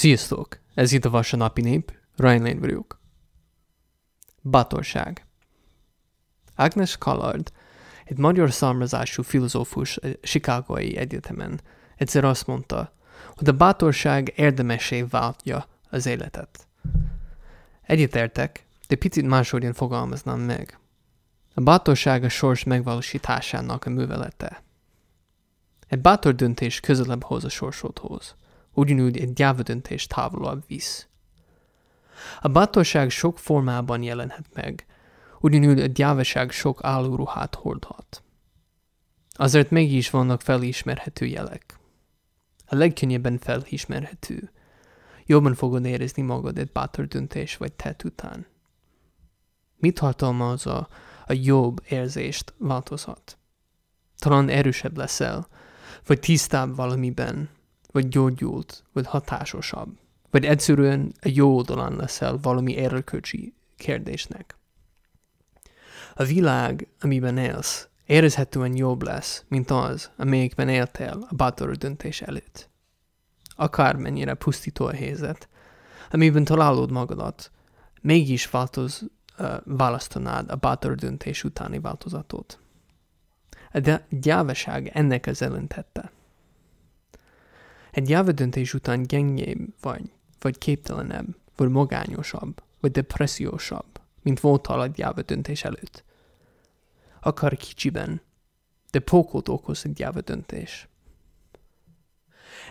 Sziasztok! Ez itt a Vasanapi Nép, Ryan vagyok. Bátorság Agnes Callard, egy magyar származású filozófus a Chicagói Egyetemen egyszer azt mondta, hogy a bátorság érdemesé váltja az életet. Egyetértek, de picit máshogyan fogalmaznám meg. A bátorság a sors megvalósításának a művelete. Egy bátor döntés közelebb hoz a sorsodhoz ugyanúgy egy gyáva döntés távolabb visz. A bátorság sok formában jelenhet meg, ugyanúgy a gyávaság sok állóruhát hordhat. Azért mégis vannak felismerhető jelek. A legkönnyebben felismerhető. Jobban fogod érezni magad egy bátor döntés vagy tett után. Mit tartalmaz a, a jobb érzést változhat? Talán erősebb leszel, vagy tisztább valamiben, vagy gyógyult, vagy hatásosabb, vagy egyszerűen a jó oldalán leszel valami erőköcsi kérdésnek. A világ, amiben élsz, érezhetően jobb lesz, mint az, amelyikben éltél a bátor döntés előtt. Akármennyire pusztító a helyzet, amiben találod magadat, mégis változ, választanád a bátor döntés utáni változatot. A gyávaság ennek az ellentette. Egy döntés után gyengébb vagy, vagy képtelenebb, vagy magányosabb, vagy depressziósabb, mint voltál a döntés előtt. Akár kicsiben, de pókot okoz egy döntés.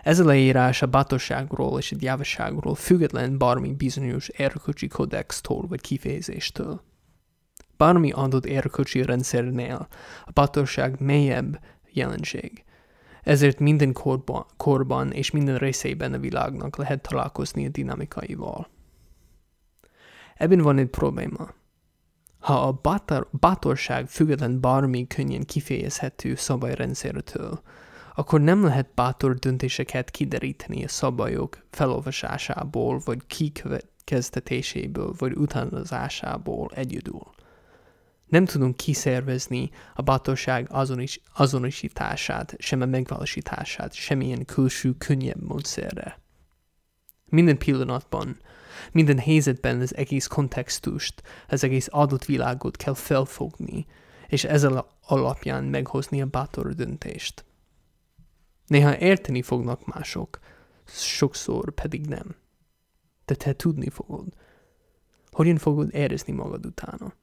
Ez a leírás a bátorságról és a gyávaságról független bármi bizonyos erkölcsi kodextól vagy kifejezéstől. Bármi adott erkölcsi rendszernél a bátorság mélyebb jelenség, ezért minden korban, korban és minden részében a világnak lehet találkozni a dinamikaival. Ebben van egy probléma. Ha a bátor, bátorság független bármi könnyen kifejezhető szabályrendszertől, akkor nem lehet bátor döntéseket kideríteni a szabályok felolvasásából, vagy kikövetkeztetéséből, vagy utánozásából egyedül nem tudunk kiszervezni a bátorság azonos, azonosítását, sem a megvalósítását, semmilyen külső, könnyebb módszerre. Minden pillanatban, minden helyzetben az egész kontextust, az egész adott világot kell felfogni, és ezzel alapján meghozni a bátor döntést. Néha érteni fognak mások, sokszor pedig nem. De te tudni fogod. Hogyan fogod érezni magad utána?